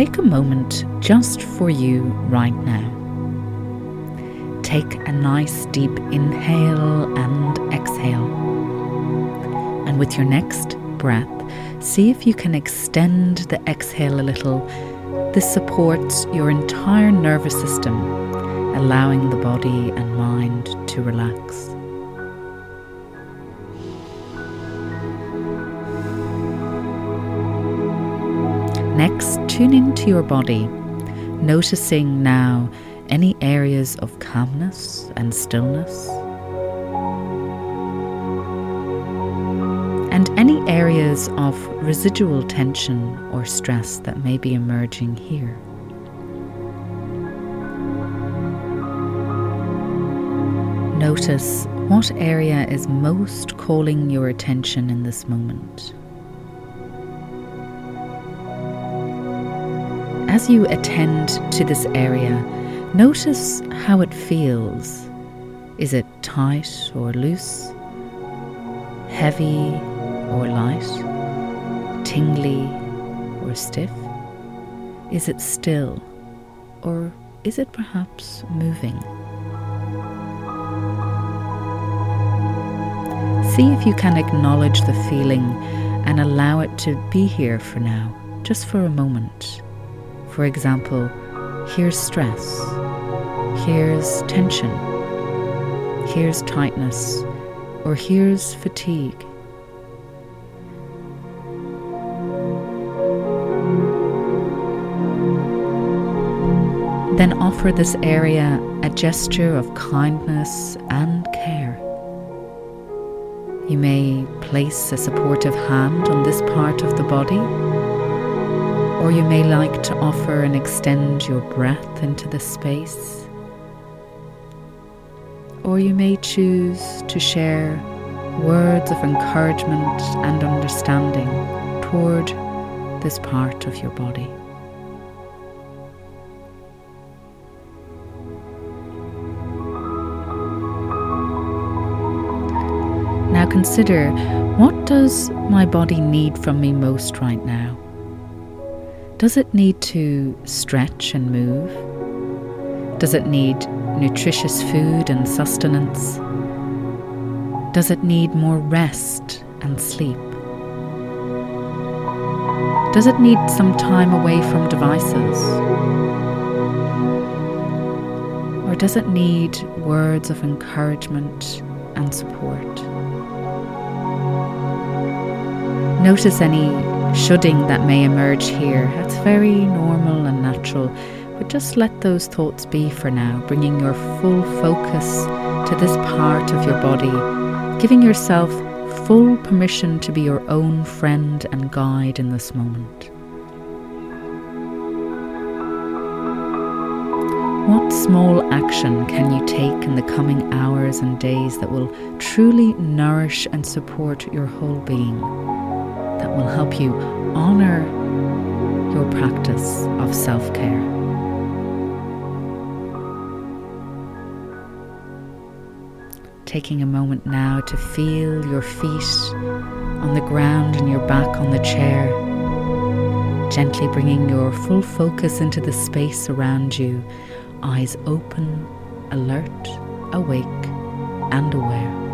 take a moment just for you right now. Take a nice deep inhale and exhale. And with your next breath, see if you can extend the exhale a little. This supports your entire nervous system, allowing the body and mind to relax. Next, tune into your body, noticing now any areas of calmness and stillness, and any areas of residual tension or stress that may be emerging here. Notice what area is most calling your attention in this moment. As you attend to this area, notice how it feels. Is it tight or loose? Heavy or light? Tingly or stiff? Is it still or is it perhaps moving? See if you can acknowledge the feeling and allow it to be here for now, just for a moment. For example, here's stress, here's tension, here's tightness, or here's fatigue. Then offer this area a gesture of kindness and care. You may place a supportive hand on this part of the body or you may like to offer and extend your breath into the space. Or you may choose to share words of encouragement and understanding toward this part of your body. Now consider what does my body need from me most right now? Does it need to stretch and move? Does it need nutritious food and sustenance? Does it need more rest and sleep? Does it need some time away from devices? Or does it need words of encouragement and support? Notice any shudding that may emerge here. That's very normal and natural. But just let those thoughts be for now, bringing your full focus to this part of your body, giving yourself full permission to be your own friend and guide in this moment. What small action can you take in the coming hours and days that will truly nourish and support your whole being? Will help you honor your practice of self care. Taking a moment now to feel your feet on the ground and your back on the chair, gently bringing your full focus into the space around you, eyes open, alert, awake, and aware.